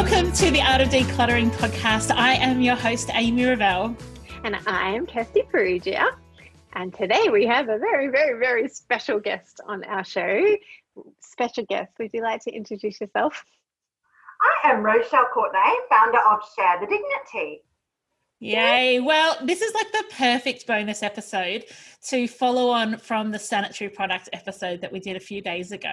Welcome to the Art of Decluttering podcast. I am your host, Amy Revell. And I am Kirsty Perugia. And today we have a very, very, very special guest on our show. Special guest, would you like to introduce yourself? I am Rochelle Courtenay, founder of Share the Dignity. Yay. Well, this is like the perfect bonus episode to follow on from the sanitary product episode that we did a few days ago.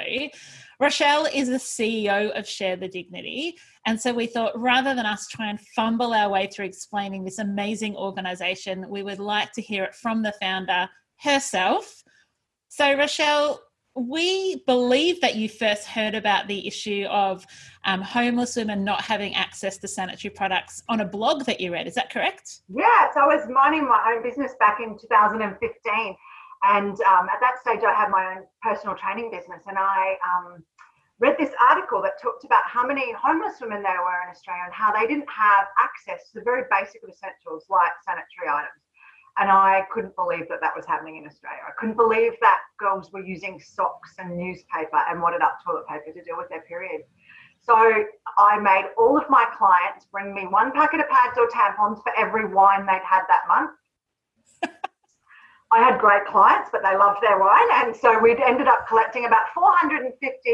Rochelle is the CEO of Share the Dignity. And so we thought rather than us try and fumble our way through explaining this amazing organization, we would like to hear it from the founder herself. So, Rochelle, we believe that you first heard about the issue of um, homeless women not having access to sanitary products on a blog that you read. Is that correct? Yeah, so I was minding my own business back in 2015. And um, at that stage, I had my own personal training business. And I um, read this article that talked about how many homeless women there were in Australia and how they didn't have access to the very basic essentials like sanitary items. And I couldn't believe that that was happening in Australia. I couldn't believe that girls were using socks and newspaper and wadded up toilet paper to deal with their period. So I made all of my clients bring me one packet of pads or tampons for every wine they'd had that month. I had great clients, but they loved their wine. And so we'd ended up collecting about 450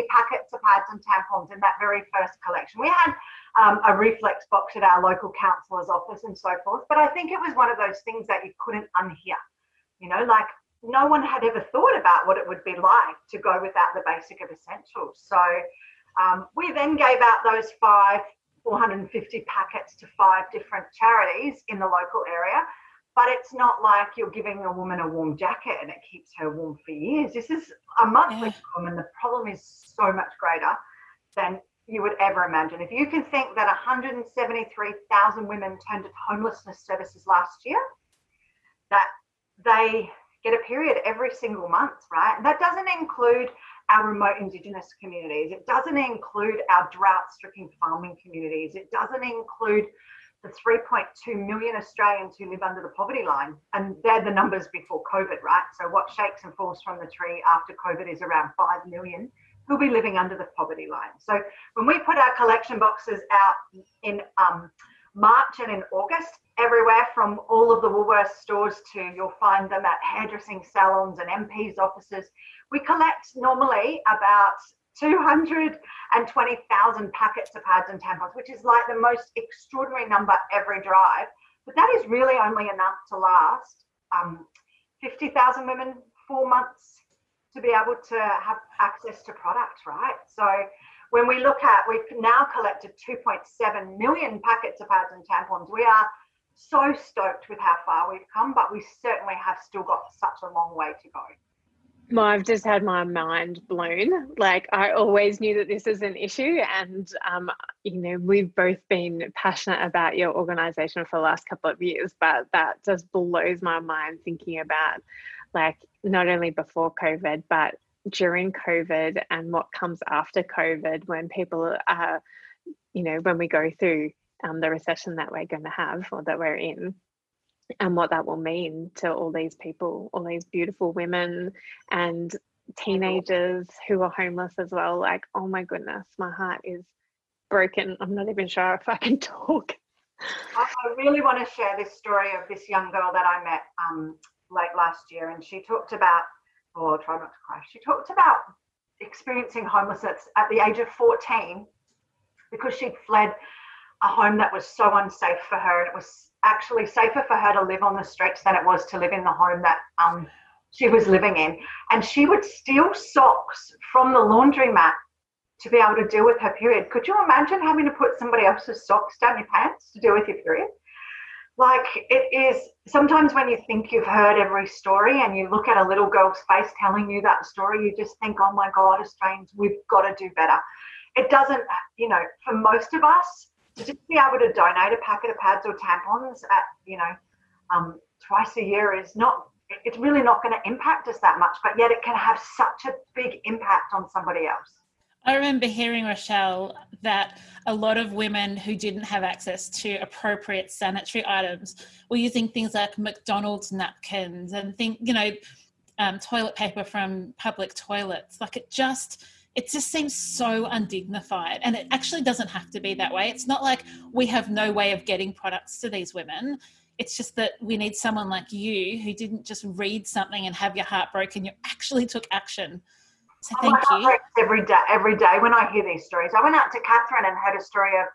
packets of pads and tampons in that very first collection. We had um, a reflex box at our local councillor's office and so forth. But I think it was one of those things that you couldn't unhear. You know, like no one had ever thought about what it would be like to go without the basic of essentials. So um, we then gave out those five 450 packets to five different charities in the local area. But it's not like you're giving a woman a warm jacket and it keeps her warm for years. This is a monthly yeah. problem, and the problem is so much greater than you would ever imagine. If you can think that 173,000 women turned to homelessness services last year, that they get a period every single month, right? And that doesn't include our remote Indigenous communities. It doesn't include our drought stricken farming communities. It doesn't include the 3.2 million Australians who live under the poverty line. And they're the numbers before COVID, right? So what shakes and falls from the tree after COVID is around 5 million who'll be living under the poverty line. So when we put our collection boxes out in um, March and in August, everywhere from all of the Woolworths stores to you'll find them at hairdressing salons and MPs' offices. We collect normally about 220,000 packets of pads and tampons, which is like the most extraordinary number every drive. But that is really only enough to last um, 50,000 women four months to be able to have access to products, right? So when we look at, we've now collected 2.7 million packets of pads and tampons. We are so stoked with how far we've come, but we certainly have still got such a long way to go. Well, I've just had my mind blown. Like I always knew that this is an issue, and um, you know we've both been passionate about your organisation for the last couple of years. But that just blows my mind thinking about like not only before COVID, but during COVID and what comes after COVID when people are, you know, when we go through um, the recession that we're going to have or that we're in and what that will mean to all these people, all these beautiful women and teenagers who are homeless as well. Like, oh my goodness, my heart is broken. I'm not even sure if I can talk. I really want to share this story of this young girl that I met um, late last year, and she talked about, oh, try not to cry. She talked about experiencing homelessness at the age of 14 because she'd fled a home that was so unsafe for her, and it was actually safer for her to live on the streets than it was to live in the home that um, she was living in. And she would steal socks from the laundromat to be able to deal with her period. Could you imagine having to put somebody else's socks down your pants to deal with your period? like it is sometimes when you think you've heard every story and you look at a little girl's face telling you that story, you just think, oh my God, Australians, we've got to do better. It doesn't, you know, for most of us, just be able to donate a packet of pads or tampons at, you know, um, twice a year is not, it's really not going to impact us that much, but yet it can have such a big impact on somebody else. I remember hearing, Rochelle, that a lot of women who didn't have access to appropriate sanitary items were using things like McDonald's napkins and think, you know, um, toilet paper from public toilets. Like it just, it just seems so undignified. And it actually doesn't have to be that way. It's not like we have no way of getting products to these women. It's just that we need someone like you who didn't just read something and have your heart broken. You actually took action so thank oh you. Every day, every day when I hear these stories, I went out to Katherine and heard a story of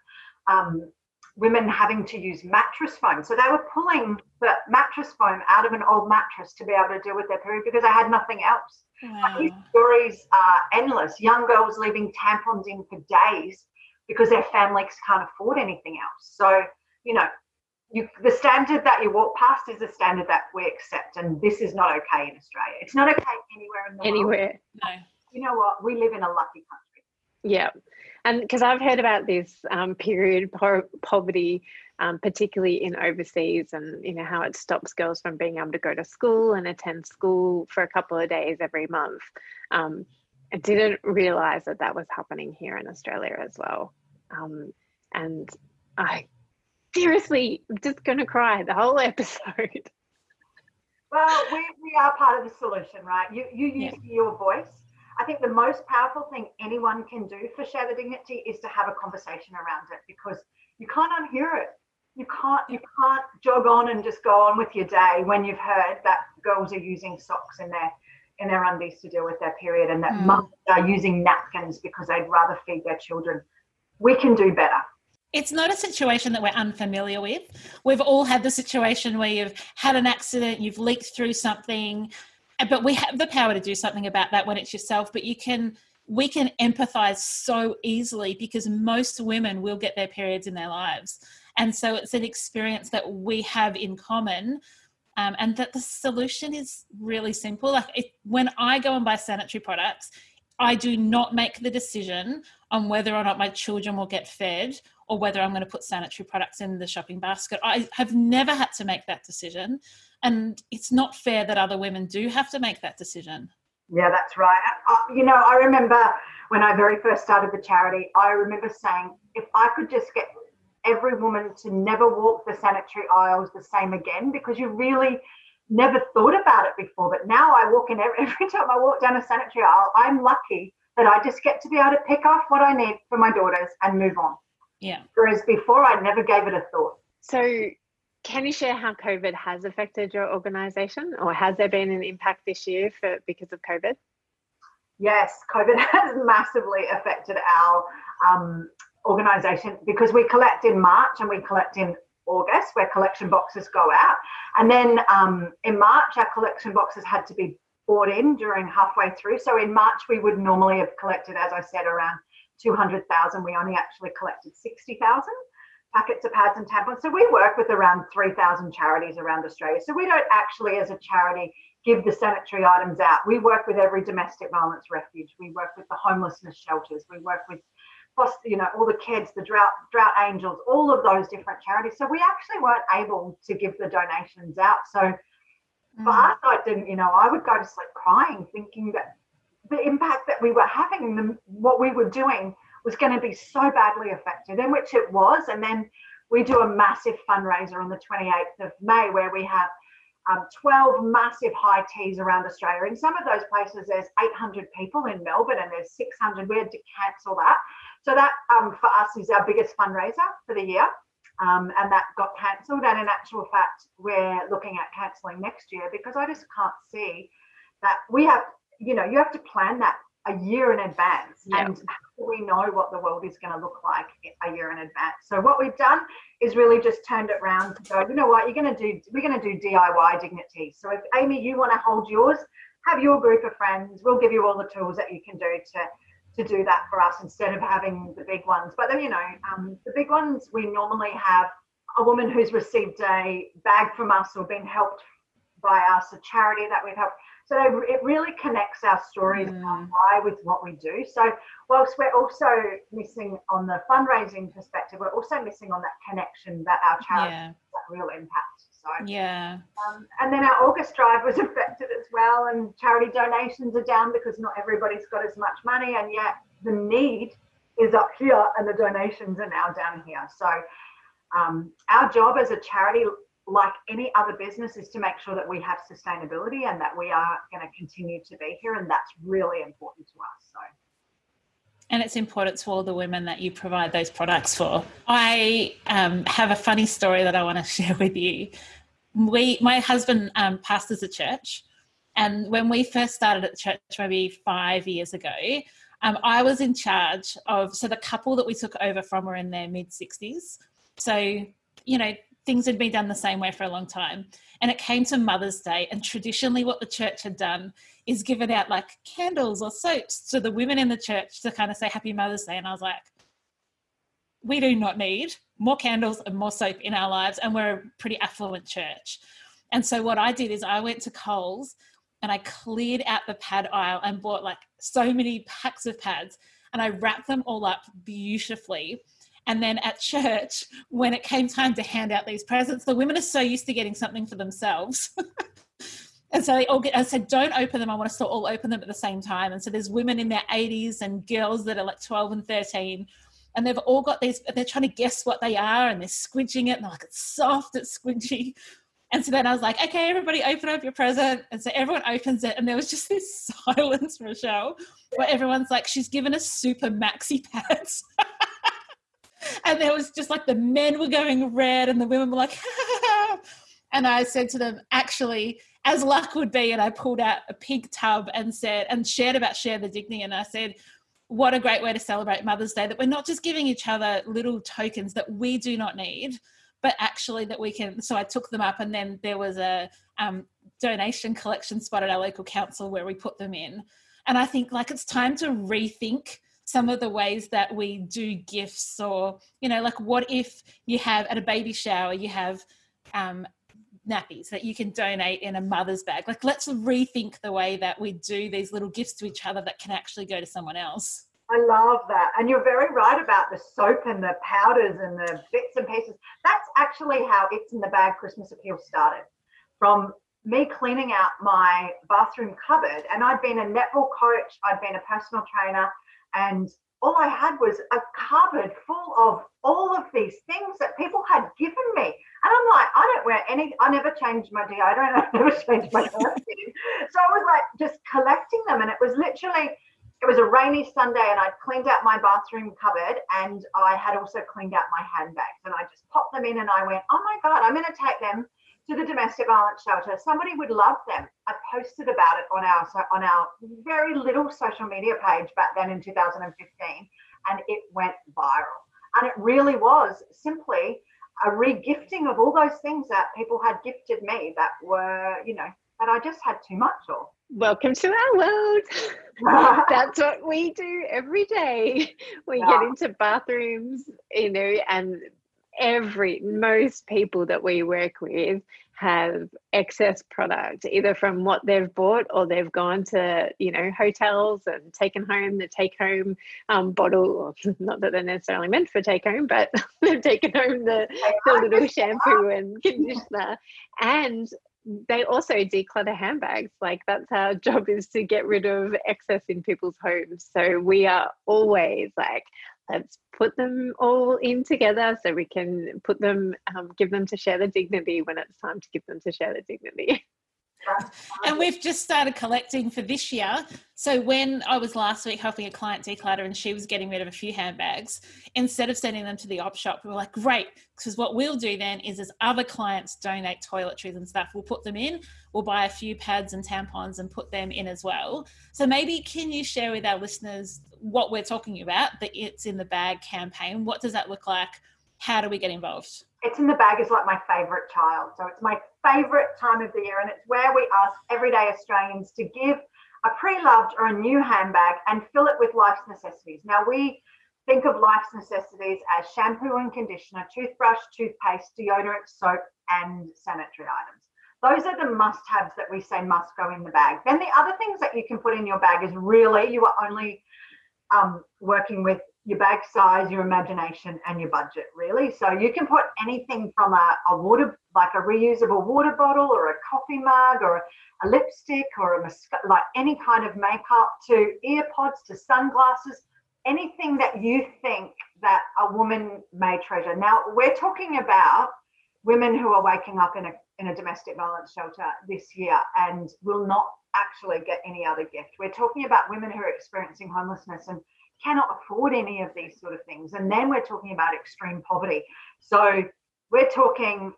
um, women having to use mattress foam. So they were pulling the mattress foam out of an old mattress to be able to deal with their period because they had nothing else. Wow. These stories are endless. Young girls leaving tampons in for days because their families can't afford anything else. So, you know, you, the standard that you walk past is the standard that we accept, and this is not okay in Australia. It's not okay anywhere in the anywhere. world. Anywhere. No you know what, we live in a lucky country. Yeah. And because I've heard about this um, period po- poverty, um, particularly in overseas, and you know how it stops girls from being able to go to school and attend school for a couple of days every month. Um, I didn't realize that that was happening here in Australia as well. Um, and I seriously I'm just going to cry the whole episode. Well, we, we are part of the solution, right? You you use yeah. your voice I think the most powerful thing anyone can do for Share the Dignity is to have a conversation around it because you can't unhear it. You can't you can't jog on and just go on with your day when you've heard that girls are using socks in their in their undies to deal with their period and that mm. mums are using napkins because they'd rather feed their children. We can do better. It's not a situation that we're unfamiliar with. We've all had the situation where you've had an accident, you've leaked through something, but we have the power to do something about that when it's yourself but you can we can empathize so easily because most women will get their periods in their lives. And so it's an experience that we have in common um, and that the solution is really simple. Like if, when i go and buy sanitary products i do not make the decision on whether or not my children will get fed or whether i'm going to put sanitary products in the shopping basket. I have never had to make that decision and it's not fair that other women do have to make that decision. Yeah that's right. Uh, you know i remember when i very first started the charity i remember saying if i could just get every woman to never walk the sanitary aisles the same again because you really never thought about it before but now i walk in every, every time i walk down a sanitary aisle i'm lucky that i just get to be able to pick off what i need for my daughters and move on. Yeah. Whereas before i never gave it a thought. So can you share how COVID has affected your organisation, or has there been an impact this year for because of COVID? Yes, COVID has massively affected our um, organisation because we collect in March and we collect in August, where collection boxes go out, and then um, in March our collection boxes had to be bought in during halfway through. So in March we would normally have collected, as I said, around 200,000. We only actually collected 60,000 packets of pads and tampons. So we work with around 3,000 charities around Australia. So we don't actually, as a charity, give the sanitary items out. We work with every domestic violence refuge. We work with the homelessness shelters. We work with you know, all the kids, the drought, drought angels, all of those different charities. So we actually weren't able to give the donations out. So mm. for us, I didn't, you know, I would go to sleep crying, thinking that the impact that we were having, the, what we were doing was going to be so badly affected, in which it was. And then we do a massive fundraiser on the 28th of May where we have um, 12 massive high teas around Australia. In some of those places, there's 800 people in Melbourne and there's 600. We had to cancel that. So that um, for us is our biggest fundraiser for the year. Um, and that got cancelled. And in actual fact, we're looking at cancelling next year because I just can't see that we have, you know, you have to plan that a year in advance. And we know what the world is going to look like a year in advance. So what we've done is really just turned it around to go, you know what, you're going to do, we're going to do DIY dignity. So if Amy, you want to hold yours, have your group of friends, we'll give you all the tools that you can do to to do that for us instead of having the big ones. But then, you know, um, the big ones we normally have a woman who's received a bag from us or been helped by us, a charity that we've helped. So it really connects our stories mm. our why with what we do. So whilst we're also missing on the fundraising perspective, we're also missing on that connection that our charity yeah. Real impact. So yeah. Um, and then our August drive was affected as well, and charity donations are down because not everybody's got as much money, and yet the need is up here, and the donations are now down here. So um, our job as a charity like any other business is to make sure that we have sustainability and that we are going to continue to be here and that's really important to us so and it's important to all the women that you provide those products for. I um, have a funny story that i want to share with you. We my husband um, pastors a church. And when we first started at the church maybe five years ago um, i was in charge of so the couple that we took over from were in their mid 60s so you know things had been done the same way for a long time. And it came to Mother's Day, and traditionally, what the church had done is given out like candles or soaps to the women in the church to kind of say Happy Mother's Day. And I was like, we do not need more candles and more soap in our lives, and we're a pretty affluent church. And so, what I did is I went to Coles and I cleared out the pad aisle and bought like so many packs of pads, and I wrapped them all up beautifully and then at church, when it came time to hand out these presents, the women are so used to getting something for themselves. and so they all get, I said, don't open them. I want us to all open them at the same time. And so there's women in their 80s and girls that are like 12 and 13. And they've all got these, they're trying to guess what they are and they're squidging it. And they're like, it's soft, it's squidgy. And so then I was like, okay, everybody open up your present. And so everyone opens it. And there was just this silence, Rochelle, where everyone's like, she's given us super maxi pads. And there was just like the men were going red and the women were like, and I said to them, actually, as luck would be, and I pulled out a pig tub and said, and shared about Share the Dignity. And I said, what a great way to celebrate Mother's Day that we're not just giving each other little tokens that we do not need, but actually that we can. So I took them up, and then there was a um, donation collection spot at our local council where we put them in. And I think like it's time to rethink some of the ways that we do gifts or you know like what if you have at a baby shower you have um, nappies that you can donate in a mother's bag like let's rethink the way that we do these little gifts to each other that can actually go to someone else I love that. And you're very right about the soap and the powders and the bits and pieces. That's actually how It's in the Bag Christmas Appeal started. From me cleaning out my bathroom cupboard, and I'd been a netball coach, I'd been a personal trainer, and all I had was a cupboard full of all of these things that people had given me. And I'm like, I don't wear any, I never changed my deodorant, I never changed my perfume. so I was like just collecting them. And it was literally, it was a rainy Sunday and I'd cleaned out my bathroom cupboard and I had also cleaned out my handbags. And I just popped them in and I went, oh my God, I'm going to take them to the domestic violence shelter. Somebody would love them. I posted about it on our on our very little social media page back then in 2015, and it went viral. And it really was simply a regifting of all those things that people had gifted me that were, you know, that I just had too much of. Welcome to our world. That's what we do every day. We yeah. get into bathrooms, you know, and every most people that we work with have excess product either from what they've bought or they've gone to you know hotels and taken home the take home um, bottle not that they're necessarily meant for take home but they've taken home the, the little shampoo and conditioner. And they also declutter handbags. Like that's our job is to get rid of excess in people's homes. So we are always like let's put them all in together so we can put them, um, give them to share the dignity when it's time to give them to share the dignity. and we've just started collecting for this year. So when I was last week helping a client declutter and she was getting rid of a few handbags, instead of sending them to the op shop, we were like, great, because what we'll do then is as other clients donate toiletries and stuff, we'll put them in, we'll buy a few pads and tampons and put them in as well. So maybe can you share with our listeners what we're talking about, the It's in the Bag campaign? What does that look like? How do we get involved? It's in the Bag is like my favorite child. So it's my favorite time of the year, and it's where we ask everyday Australians to give a pre loved or a new handbag and fill it with life's necessities. Now, we think of life's necessities as shampoo and conditioner, toothbrush, toothpaste, deodorant, soap, and sanitary items. Those are the must haves that we say must go in the bag. Then the other things that you can put in your bag is really you are only um, working with your bag size, your imagination, and your budget, really. So you can put anything from a, a water, like a reusable water bottle or a coffee mug or a, a lipstick or a like any kind of makeup to earpods to sunglasses, anything that you think that a woman may treasure. Now, we're talking about women who are waking up in a in a domestic violence shelter this year and will not actually get any other gift. We're talking about women who are experiencing homelessness and cannot afford any of these sort of things. And then we're talking about extreme poverty. So we're talking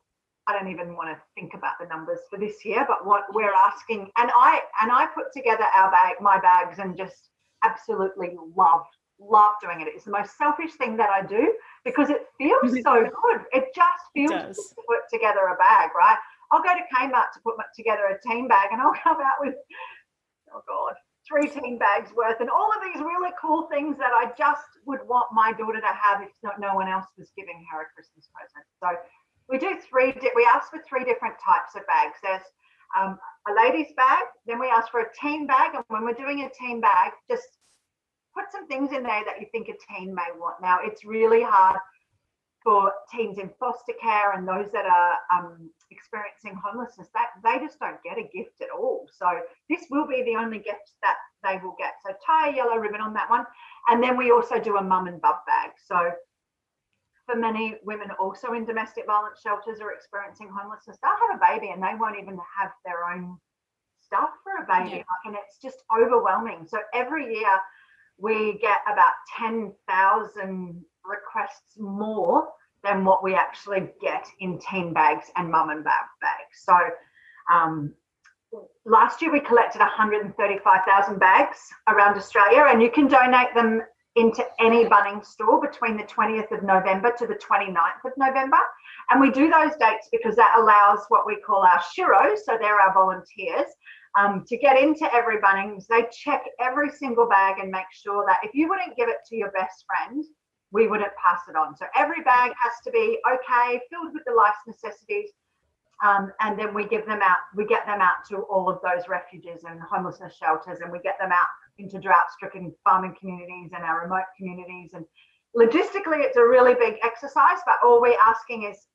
I don't even want to think about the numbers for this year, but what we're asking, and I and I put together our bag, my bags, and just absolutely love love doing it. It's the most selfish thing that I do because it feels so good. It just feels it to put together a bag, right? I'll go to Kmart to put together a team bag, and I'll come out with oh god, three teen bags worth, and all of these really cool things that I just would want my daughter to have if not no one else was giving her a Christmas present. So we do three, we ask for three different types of bags. There's um, a ladies bag, then we ask for a teen bag. And when we're doing a teen bag, just put some things in there that you think a teen may want. Now, it's really hard for teens in foster care and those that are um, experiencing homelessness that they just don't get a gift at all so this will be the only gift that they will get so tie a yellow ribbon on that one and then we also do a mum and bub bag so for many women also in domestic violence shelters are experiencing homelessness, they'll have a baby and they won't even have their own stuff for a baby. Yeah. and it's just overwhelming. So every year we get about 10,000 requests more than what we actually get in teen bags and mum and bab bags. So um, last year we collected 135,000 bags around Australia and you can donate them into any Bunnings store between the 20th of November to the 29th of November. And we do those dates because that allows what we call our sheroes, so they're our volunteers, um, to get into every Bunnings. They check every single bag and make sure that if you wouldn't give it to your best friend, we wouldn't pass it on. So every bag has to be okay, filled with the life's necessities. Um, and then we give them out, we get them out to all of those refuges and homelessness shelters, and we get them out into drought stricken farming communities and our remote communities. And logistically, it's a really big exercise, but all we're asking is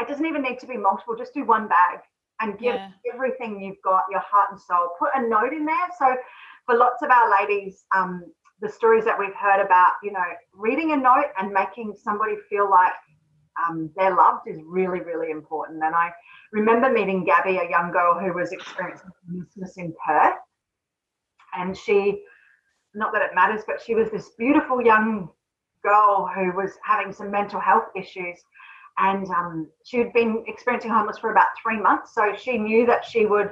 it doesn't even need to be multiple, just do one bag and give yeah. everything you've got, your heart and soul. Put a note in there. So for lots of our ladies, um, the stories that we've heard about, you know, reading a note and making somebody feel like um, they're loved is really, really important. And I remember meeting Gabby, a young girl who was experiencing homelessness in Perth. And she not that it matters but she was this beautiful young girl who was having some mental health issues. And um, she had been experiencing homelessness for about three months. So she knew that she would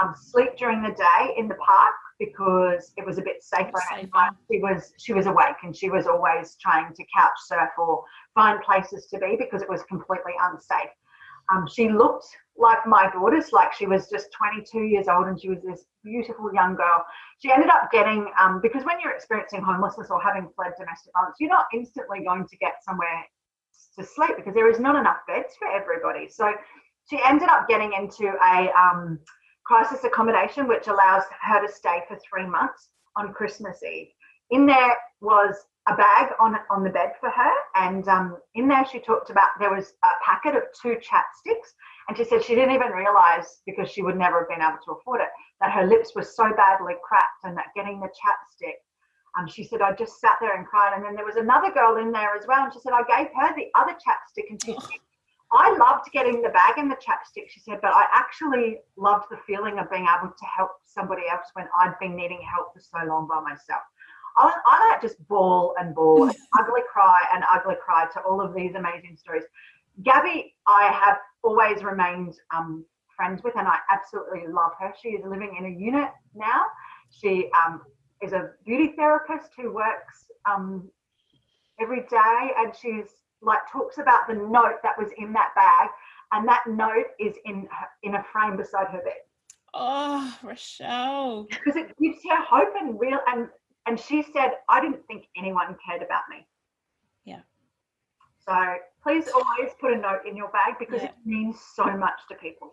um, sleep during the day in the park because it was a bit safer, safer. she was she was awake and she was always trying to couch surf or find places to be because it was completely unsafe um, she looked like my daughters, like she was just 22 years old and she was this beautiful young girl. She ended up getting, um, because when you're experiencing homelessness or having fled domestic violence, you're not instantly going to get somewhere to sleep because there is not enough beds for everybody. So she ended up getting into a um, crisis accommodation, which allows her to stay for three months on Christmas Eve. In there was a bag on on the bed for her, and um, in there she talked about there was a packet of two chapsticks, and she said she didn't even realise because she would never have been able to afford it that her lips were so badly cracked, and that getting the chapstick. Um, she said I just sat there and cried, and then there was another girl in there as well, and she said I gave her the other chapstick, and she. I loved getting the bag and the chapstick, she said, but I actually loved the feeling of being able to help somebody else when I'd been needing help for so long by myself. I, I like just bawl and bawl, and ugly cry and ugly cry to all of these amazing stories. Gabby, I have always remained um, friends with, and I absolutely love her. She is living in a unit now. She um, is a beauty therapist who works um, every day, and she's like talks about the note that was in that bag, and that note is in her, in a frame beside her bed. Oh, Rochelle! Because it gives her hope and real and and she said, I didn't think anyone cared about me. Yeah. So please always put a note in your bag because Yeah. it means so much to people.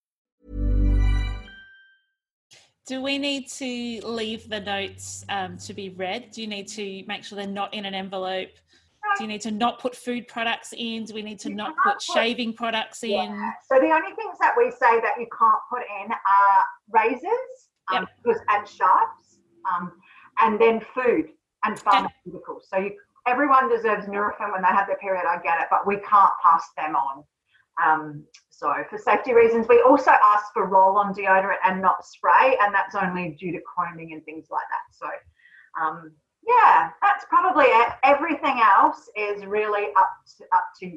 Do we need to leave the notes um, to be read? Do you need to make sure they're not in an envelope? Do you need to not put food products in? Do we need to You not put put- shaving products in? Yeah. So the only things that we say that you can't put in are razors um, because- and sharps, um, and then food and pharmaceuticals. So you, everyone deserves Nurofen when they have their period. I get it, but we can't pass them on. Um, so for safety reasons, we also ask for roll-on deodorant and not spray, and that's only due to combing and things like that. So um, yeah, that's probably it. Everything else is really up to, up to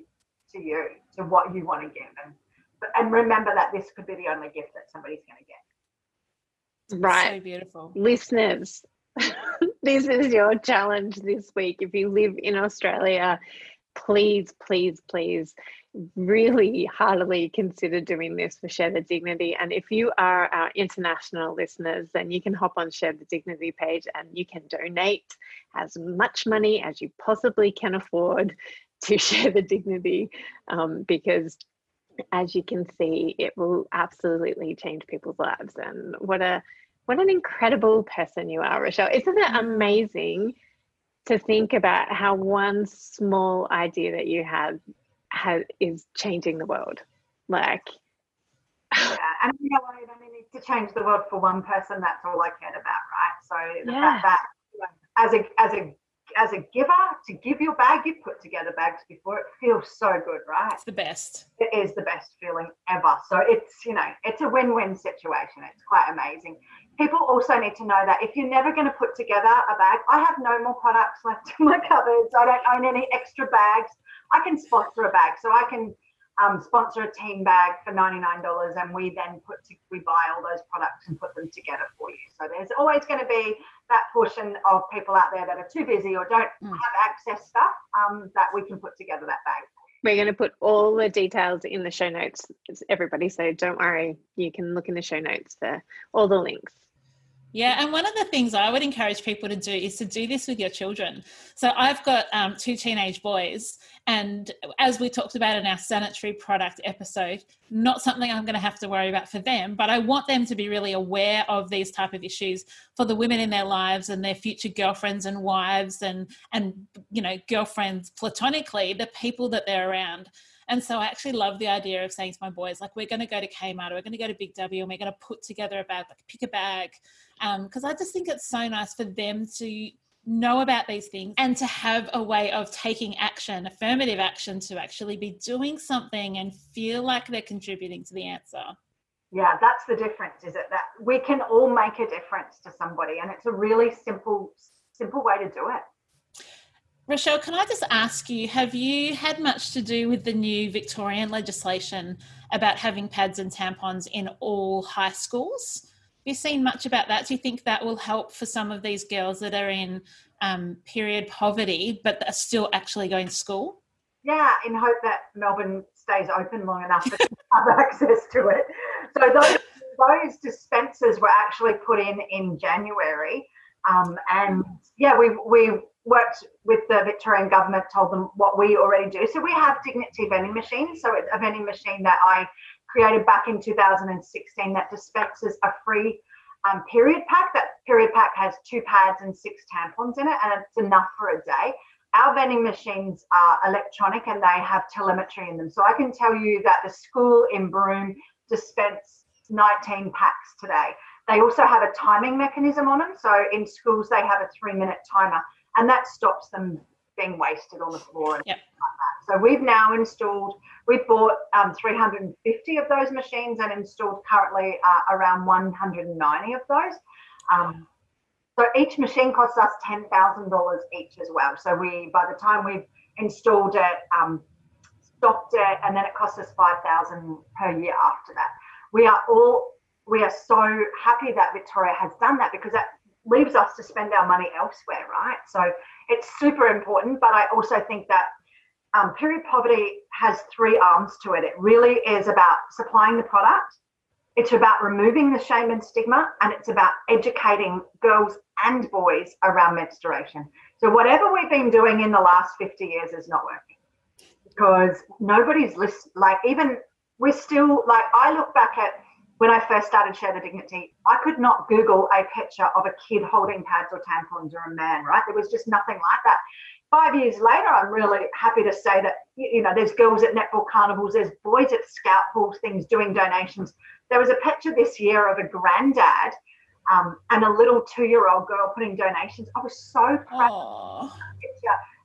to you, to what you want to give, and but, and remember that this could be the only gift that somebody's going to get. Right. So beautiful. listeners, this is your challenge this week. If you live in Australia, please, please, please really heartily consider doing this for Share the Dignity. And if you are our international listeners, then you can hop on Share the Dignity page and you can donate as much money as you possibly can afford to Share the Dignity um, because as you can see, it will absolutely change people's lives. And what a what an incredible person you are, Rochelle. Isn't it amazing to think about how one small idea that you have has is changing the world? Like, Yeah, and you know what? It only needs to change the world for one person. That's all I cared about, right? So the Yeah. fact that you know, as a as a as a giver to give your bag, you've put together bags before. It feels so good, right? It's the best. it is the best feeling ever. So it's, you know, it's a win-win situation. It's quite amazing. People also need to know that if you're never going to put together a bag, I have no more products left in my cupboards. I don't own any extra bags. I can sponsor a bag. So I can um, sponsor a team bag for $99 and we then put to, we buy all those products and put them together for you. So there's always going to be that portion of people out there that are too busy or don't Mm. have access stuff um, that we can put together that bag. We're going to put all the details in the show notes, everybody. So don't worry, you can look in the show notes for all the links. Yeah, and one of the things I would encourage people to do is to do this with your children. So I've got um, two teenage boys, and as we talked about in our sanitary product episode, not something I'm going to have to worry about for them, but I want them to be really aware of these type of issues for the women in their lives and their future girlfriends and wives and and you know girlfriends platonically, the people that they're around. And so I actually love the idea of saying to my boys, like, we're going to go to Kmart we're going to go to Big W and we're going to put together a bag, like pick a bag. Um, because I just think it's so nice for them to know about these things and to have a way of taking action, affirmative action, to actually be doing something and feel like they're contributing to the answer. Yeah, that's the difference, is it? That we can all make a difference to somebody, and it's a really simple, simple way to do it. Rochelle, can I just ask you, have you had much to do with the new Victorian legislation about having pads and tampons in all high schools? You seen much about that? Do you think that will help for some of these girls that are in um, period poverty but are still actually going to school? Yeah, in hope that Melbourne stays open long enough to have access to it. So those those dispensers were actually put in in January, Um, and yeah, we we worked with the Victorian government, told them what we already do. So we have Dignity vending machines. So a vending machine that I created back in 2016 that dispenses a free um, period pack. That period pack has two pads and six tampons in it, and it's enough for a day. Our vending machines are electronic and they have telemetry in them. So I can tell you that the school in Broome dispense 19 packs today. They also have a timing mechanism on them. So in schools, they have a three minute timer, and that stops them being wasted on the floor. Yep. So we've now installed, we've bought um, 350 of those machines and installed currently uh, around 190 of those. Um, so each machine costs us $10,000 each as well. So we, by the time we've installed it, um, stocked it, and then it costs us 5000 per year after that. We are all, we are so happy that Victoria has done that because that leaves us to spend our money elsewhere, right? So it's super important, but I also think that um, period poverty has three arms to it. It really is about supplying the product, it's about removing the shame and stigma, and it's about educating girls and boys around menstruation. So, whatever we've been doing in the last 50 years is not working because nobody's listening. Like, even we're still like, I look back at when I first started Share the Dignity, I could not Google a picture of a kid holding pads or tampons or a man, right? There was just nothing like that. Five years later, I'm really happy to say that, you know, there's girls at netball carnivals, there's boys at scout halls, things doing donations. There was a picture this year of a granddad um, and a little two-year-old girl putting donations. I was so proud.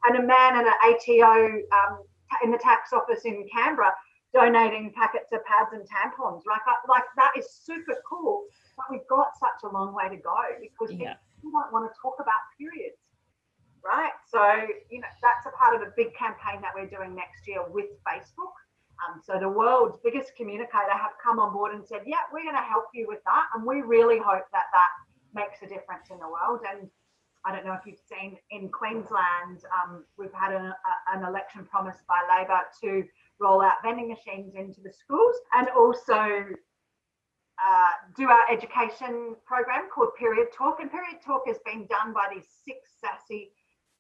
And a man and an ATO um, in the tax office in Canberra donating packets of pads and tampons. Like, like that is super cool. But we've got such a long way to go because yeah. people don't want to talk about periods, right? So, you know, that's a part of a big campaign that we're doing next year with Facebook. Um, so the world's biggest communicator have come on board and said, yeah, we're going to help you with that. And we really hope that that makes a difference in the world. And I don't know if you've seen in Queensland, um, we've had a, a, an election promise by Labor to roll out vending machines into the schools and also uh, do our education program called Period Talk. And Period Talk has been done by these six sassy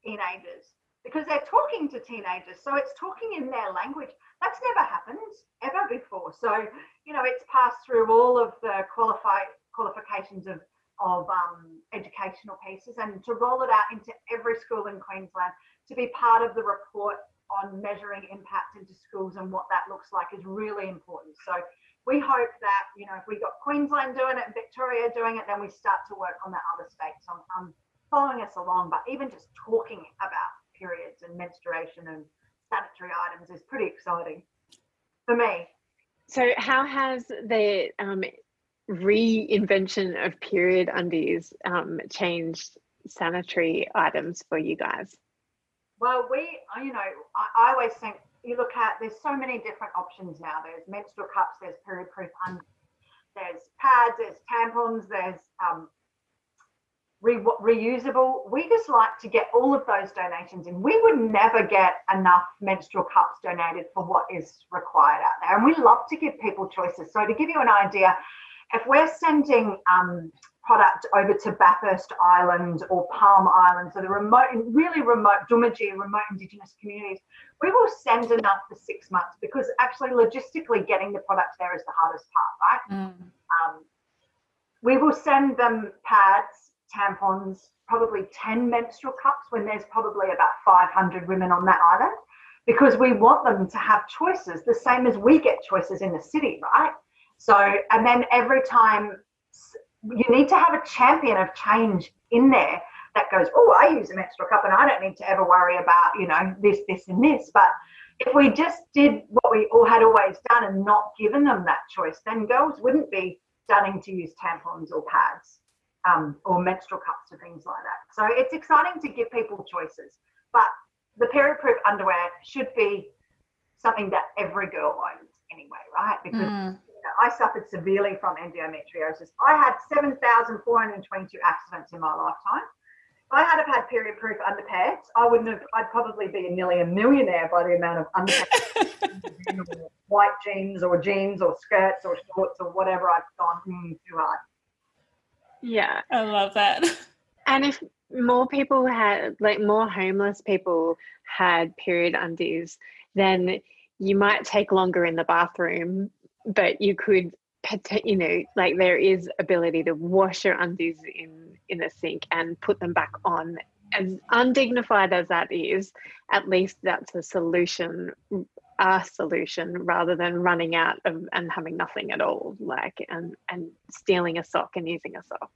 teenagers because they're talking to teenagers. So it's talking in their language. That's never happened ever before. So, you know, it's passed through all of the qualified qualifications of of um, educational pieces and to roll it out into every school in Queensland to be part of the report on measuring impact into schools and what that looks like is really important. So we hope that, you know, if we got Queensland doing it and Victoria doing it, then we start to work on that other states on following us along. But even just talking about periods and menstruation and sanitary items is pretty exciting for me. So, how has the um, reinvention of period undies um, changed sanitary items for you guys? Well, we, you know, I, I, always think you look at there's so many different options now. There's menstrual cups, there's period proof there's pads, there's tampons, there's um, re- reusable. We just like to get all of those donations in. We would never get enough menstrual cups donated for what is required out there. And we love to give people choices. So, to give you an idea, if we're sending um, product over to Bathurst Island or Palm Island, so the remote, really remote, Doomadgee, remote Indigenous communities, we will send enough for six months because actually logistically getting the product there is the hardest part, right? Mm. Um, we will send them pads tampons, probably 10 menstrual cups when there's probably about 500 women on that island because we want them to have choices the same as we get choices in the city, right? So, and then every time you need to have a champion of change in there that goes, oh, I use a menstrual cup and I don't need to ever worry about, you know, this, this, and this. But if we just did what we all had always done and not given them that choice, then girls wouldn't be starting to use tampons or pads um, or menstrual cups or things like that. So it's exciting to give people choices, but the period-proof underwear should be something that every girl owns anyway, right? Because mm. You know, I suffered severely from endometriosis. I had 7,422 accidents in my lifetime. If I had have had period-proof underpants, I wouldn't have. I'd probably be nearly a millionaire by the amount of underpants, white jeans or jeans or skirts or shorts or whatever I've gone mm, too hard. Yeah. I love that. And if more people had, like more homeless people had period undies, then you might take longer in the bathroom, but you could, you know, like there is ability to wash your undies in in a sink and put them back on. As undignified as that is, at least that's a solution, a solution rather than running out of, and having nothing at all, like and and stealing a sock and using a sock.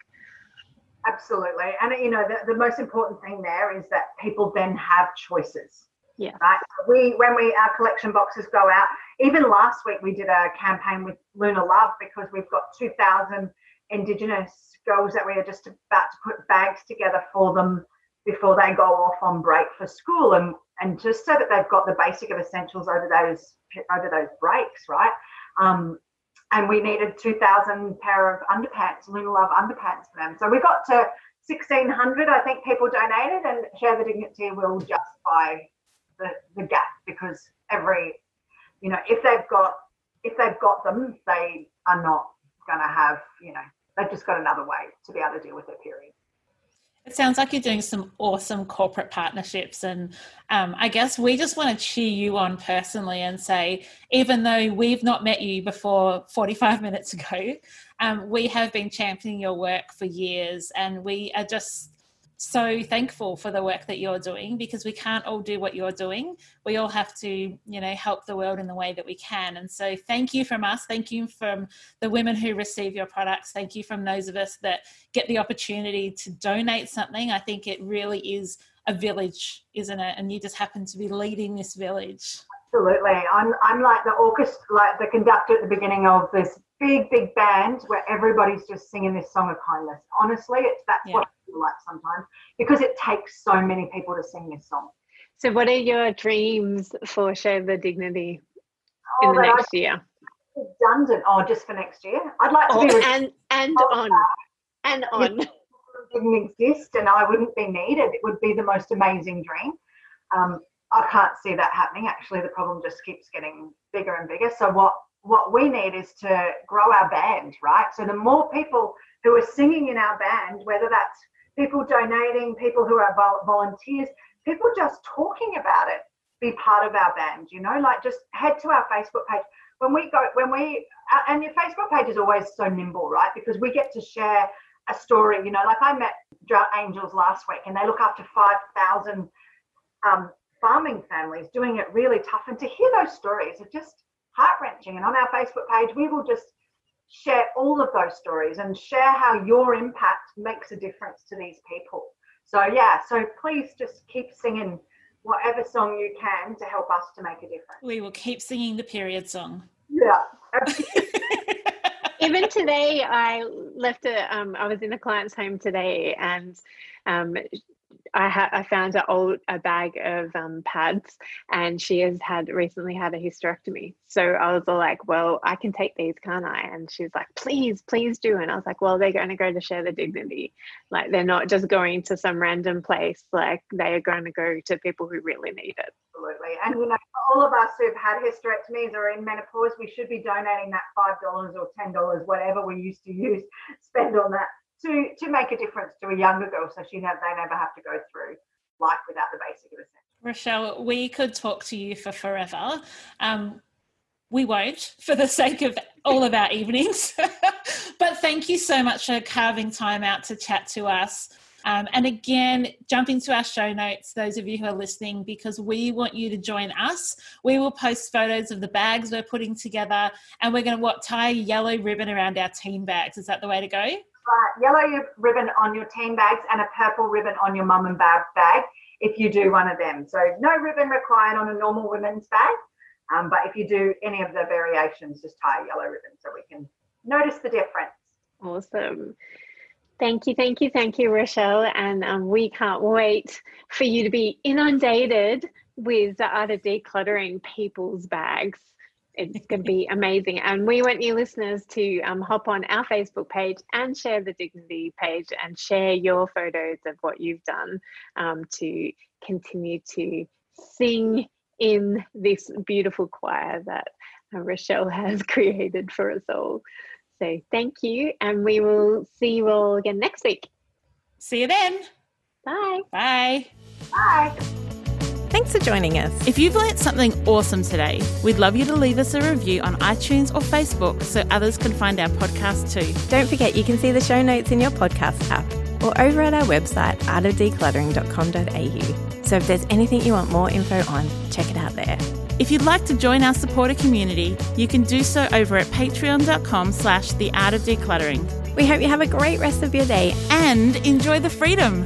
Absolutely. And you know, the, the most important thing there is that people then have choices. Yeah. Right. We when we our collection boxes go out, even last week we did a campaign with Luna Love because we've got 2,000 Indigenous girls that we are just about to put bags together for them before they go off on break for school and and just so that they've got the basic of essentials over those over those breaks, right? Um, and we needed 2,000 pair of underpants, Luna Love underpants for them. So we got to 1,600, I think people donated, and Share the Dignity will justify the, the gap because every, you know, if they've got if they've got them, they are not going to have, you know, they've just got another way to be able to deal with their period. It sounds like you're doing some awesome corporate partnerships. And um, I guess we just want to cheer you on personally and say, even though we've not met you before 45 minutes ago, um, we have been championing your work for years. And we are just so thankful for the work that you're doing because we can't all do what you're doing. We all have to, you know, help the world in the way that we can. And so thank you from us. Thank you from the women who receive your products. Thank you from those of us that get the opportunity to donate something. I think it really is a village, isn't it? And you just happen to be leading this village. Absolutely. I'm I'm like the orchestra like the conductor at the beginning of this big, big band where everybody's just singing this song of kindness. Honestly, it's that's yeah. what I feel like sometimes because it takes so many people to sing this song. So, what are your dreams for Share the Dignity oh, in the next I, year? Redundant. Oh, just for next year. I'd like to oh, be and and on and on. didn't exist and I wouldn't be needed. It would be the most amazing dream. Um, I can't see that happening. Actually, the problem just keeps getting bigger and bigger. So what what we need is to grow our band, right? So the more people who are singing in our band, whether that's people donating, people who are volunteers, people just talking about it be part of our band, you know, like just head to our Facebook page. When we go, when we, and your Facebook page is always so nimble, right? Because we get to share a story, you know, like I met Drought Angels last week and they look after 5,000 um, farming families doing it really tough. And to hear those stories it just heart wrenching. And on our Facebook page, we will just share all of those stories and share how your impact makes a difference to these people. So, yeah, so please just keep singing whatever song you can to help us to make a difference. We will keep singing the period song. Yeah. Even today, I left a. Um, I was in a client's home today, and um, I, ha- I found a old a bag of um, pads, and she has had recently had a hysterectomy. So I was all like, "Well, I can take these, can't I?" And she's like, "Please, please do." And I was like, "Well, they're going to go to share the dignity. Like they're not just going to some random place. Like they are going to go to people who really need it." Absolutely, and you know, all of us who've had hysterectomies or in menopause, we should be donating that five dollars or ten dollars, whatever we used to use, spend on that to to make a difference to a younger girl so she never they never have to go through life without the basic of. Rochelle, we could talk to you for forever. Um, we won't for the sake of all of our evenings. but thank you so much for carving time out to chat to us. Um, and again, jump into our show notes, those of you who are listening, because we want you to join us. We will post photos of the bags we're putting together, and we're going to tie a yellow ribbon around our teen bags. Is that the way to go? Right, yellow ribbon on your teen bags and a purple ribbon on your mum and bub bag if you do one of them. So no ribbon required on a normal women's bag, um, but if you do any of the variations, just tie a yellow ribbon so we can notice the difference. Awesome. Thank you, thank you, thank you, Rochelle. And um, we can't wait for you to be inundated with the of decluttering people's bags it's going to be amazing. And we want you listeners to um, hop on our Facebook page and share the Dignity page and share your photos of what you've done um, to continue to sing in this beautiful choir that uh, Rochelle has created for us all. So thank you, and we will see you all again next week. See you then. Bye. Bye. Bye. Thanks for joining us. If you've learnt something awesome today, we'd love you to leave us a review on iTunes or Facebook so others can find our podcast too. Don't forget you can see the show notes in your podcast app or over at our website, artofdecluttering.com.au. So if there's anything you want more info on, check it out there. If you'd like to join our supporter community, you can do so over at patreon.com slash the art of decluttering. We hope you have a great rest of your day. And enjoy the freedom.